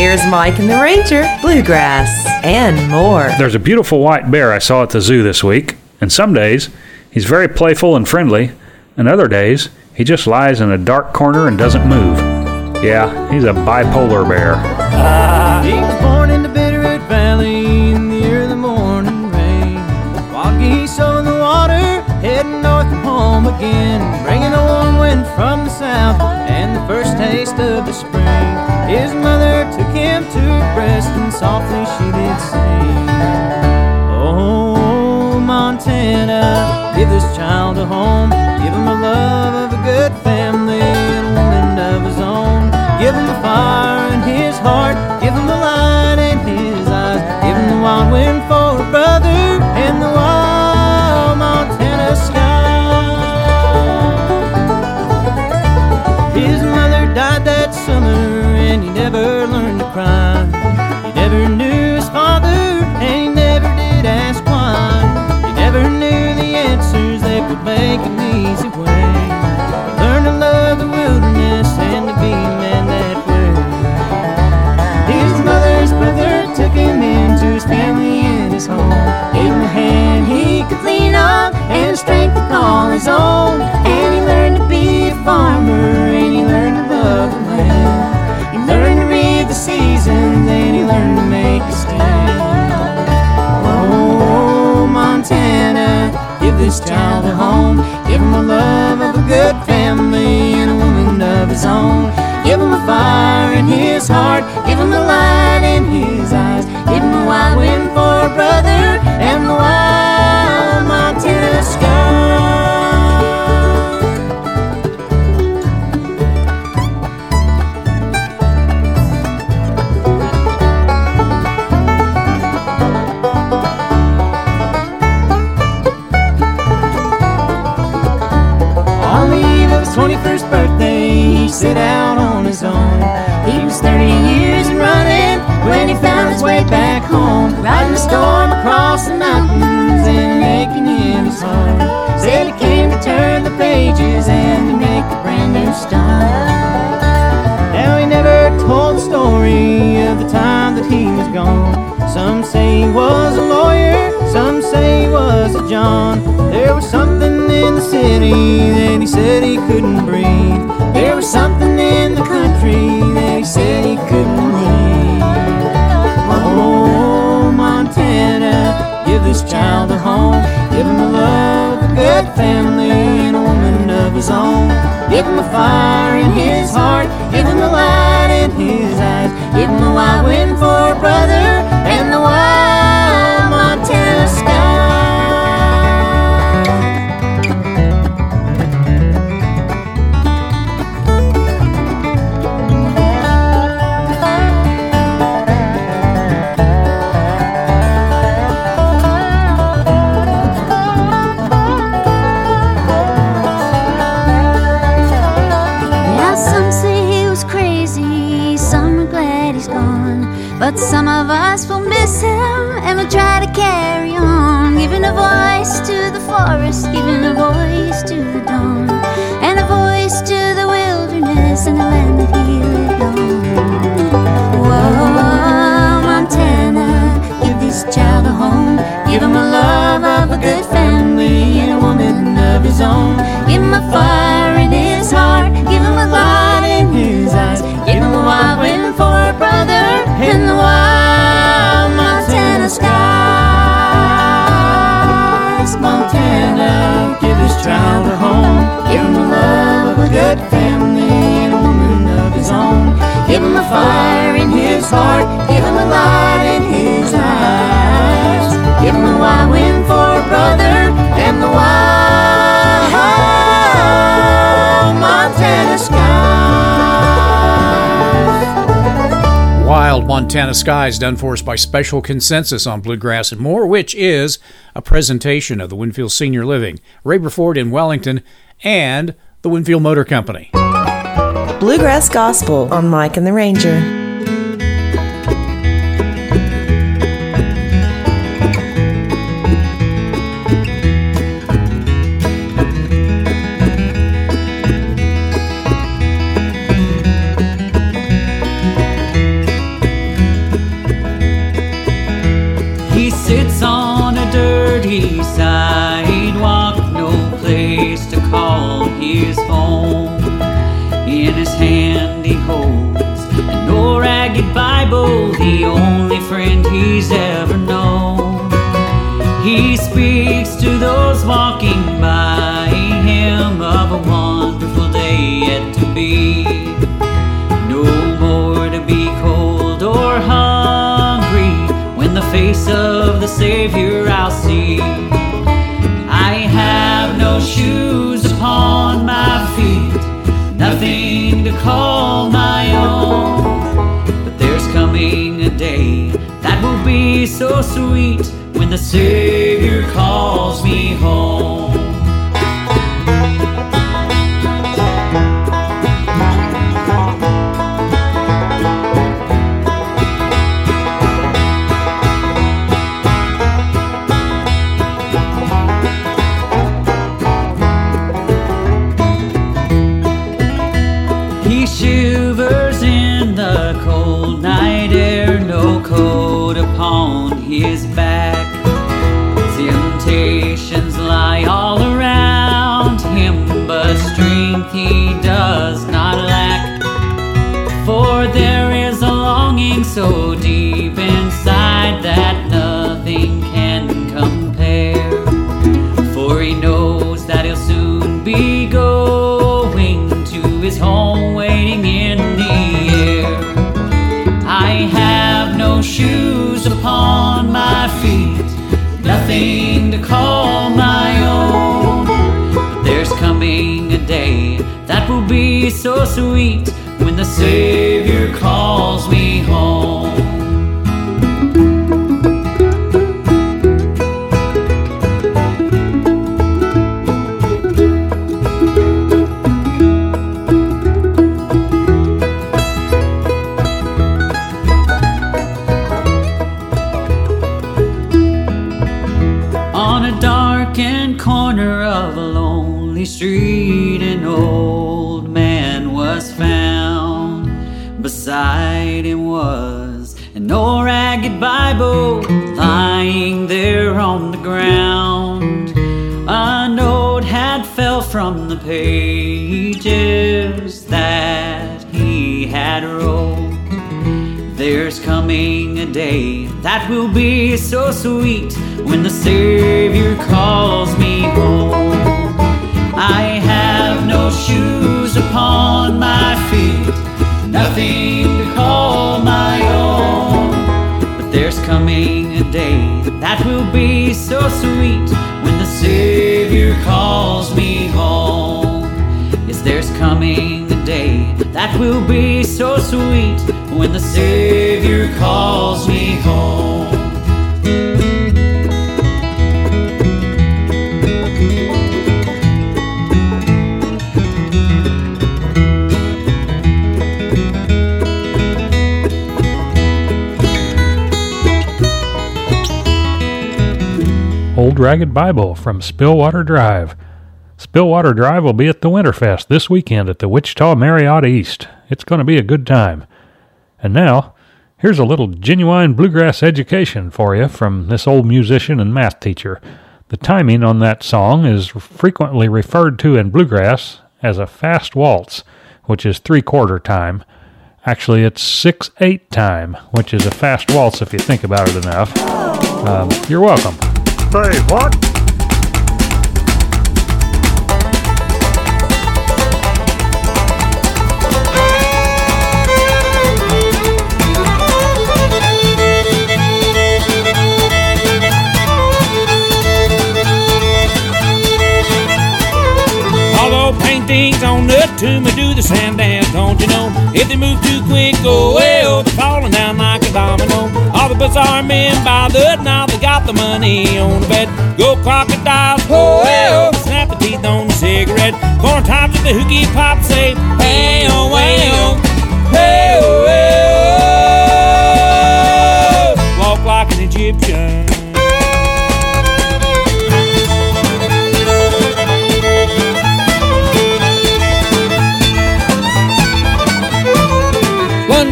Here's Mike and the Ranger, Bluegrass, and more. There's a beautiful white bear I saw at the zoo this week, and some days he's very playful and friendly, and other days he just lies in a dark corner and doesn't move. Yeah, he's a bipolar bear. He was born in the Bitterroot Valley in the early morning rain. Wild geese over the water, heading north home again. Bringing a wind from the south and the first taste of the spring. His mother took him to her breast and softly she did sing. Oh, Montana, give this child a home. Give him the love of a good family make Some say he was a lawyer, some say he was a John. There was something in the city that he said he couldn't breathe. There was something in the country that he said he couldn't leave. Oh, Montana, give this child a home. Give him the love a good family and a woman of his own. Give him a fire in his heart. Give him the light in his eyes. Give him a wild wind for a brother But some of us will miss him and will try to carry on. Giving a voice to the forest, giving a voice to the dawn, and a voice to the wilderness and the land that he lived on. Whoa, Montana, give this child a home. Give him a love of a good family and a woman of his own. Give him a fire in his heart. Heart. Give him a light in his eyes. Give him a wild wind for a brother and the wild Montana skies. Wild Montana Skies done for us by Special Consensus on Bluegrass and More, which is a presentation of the Winfield Senior Living, Raberford in Wellington, and the Winfield Motor Company. Bluegrass Gospel on Mike and the Ranger. sits on a dirty sidewalk, no place to call his home. In his hand he holds an old ragged Bible, the only friend he's ever known. He speaks to those walking by. Face of the Savior I'll see. I have no shoes upon my feet, nothing to call my own. But there's coming a day that will be so sweet when the Savior calls me He shivers in the cold night air, no coat upon his back. I have no shoes upon my feet, nothing to call my own. But there's coming a day that will be so sweet when the Savior calls me home. Of a lonely street, an old man was found. Beside him was an old ragged Bible lying there on the ground. A note had fell from the pages that he had wrote. There's coming a day that will be so sweet when the Savior calls me home. So sweet when the Savior calls me home. Yes, there's coming a day that will be so sweet when the Savior calls me home. Ragged Bible from Spillwater Drive. Spillwater Drive will be at the Winterfest this weekend at the Wichita Marriott East. It's going to be a good time. And now, here's a little genuine bluegrass education for you from this old musician and math teacher. The timing on that song is frequently referred to in bluegrass as a fast waltz, which is three quarter time. Actually, it's six eight time, which is a fast waltz if you think about it enough. Um, you're welcome. Say what? Although paintings on the tomb do the sand dance, don't you know? If they move too quick, oh well, they're falling down like a domino. All the bizarre men by the now they got the money on the bed. Go crocodiles, oh well, snap the teeth on the cigarette. Corner times at the hooky pop say, hey oh well, hey oh well, walk like an Egyptian.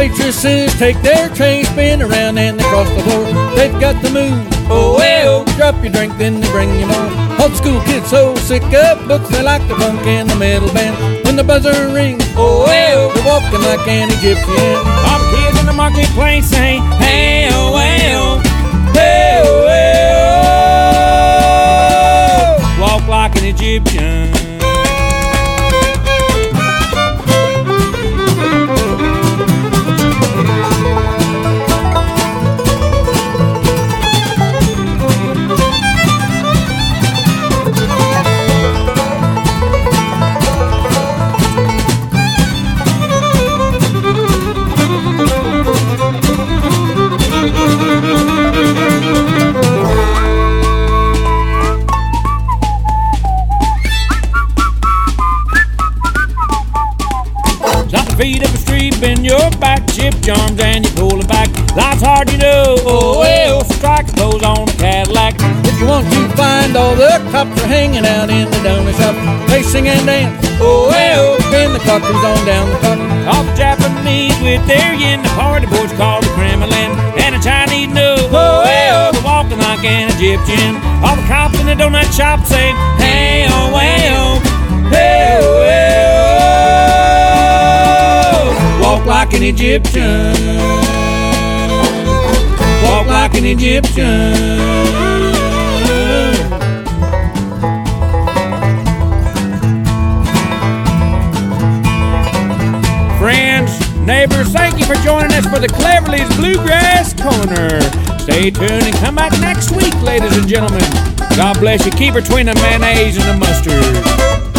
Waitresses take their tray, spin around and they cross the floor. They've got the move. Oh, well, oh, drop your drink, then they bring you more. Old school kids so sick of books, they like the funk and the metal band. When the buzzer rings, oh, well, oh, they're walking like an Egyptian. All the kids in the marketplace say, hey, oh, well, hey, oh, well. Oh, Walk like an Egyptian. The cops are hanging out in the donut shop, sing and dance. Oh, well, oh, then the clock comes on down the clock. All the Japanese with their yen, the party boys called the Kremlin, and the Chinese know. Oh, well, oh. they're walking like an Egyptian. All the cops in the donut shop say, hey, oh, well, hey, oh, well. Oh, Walk like an Egyptian. Walk like an Egyptian. For joining us for the Cleverly's Bluegrass Corner. Stay tuned and come back next week, ladies and gentlemen. God bless you. Keep between the mayonnaise and the mustard.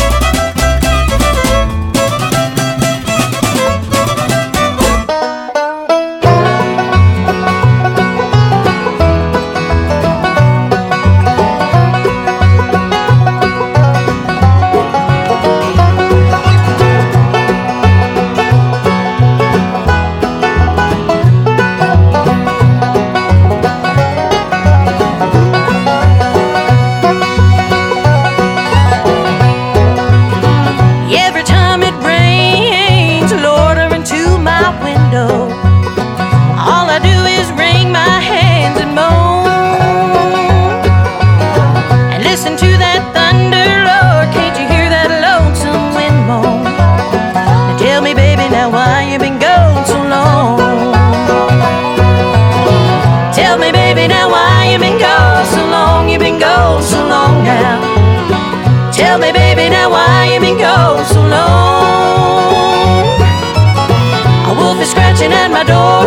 adore.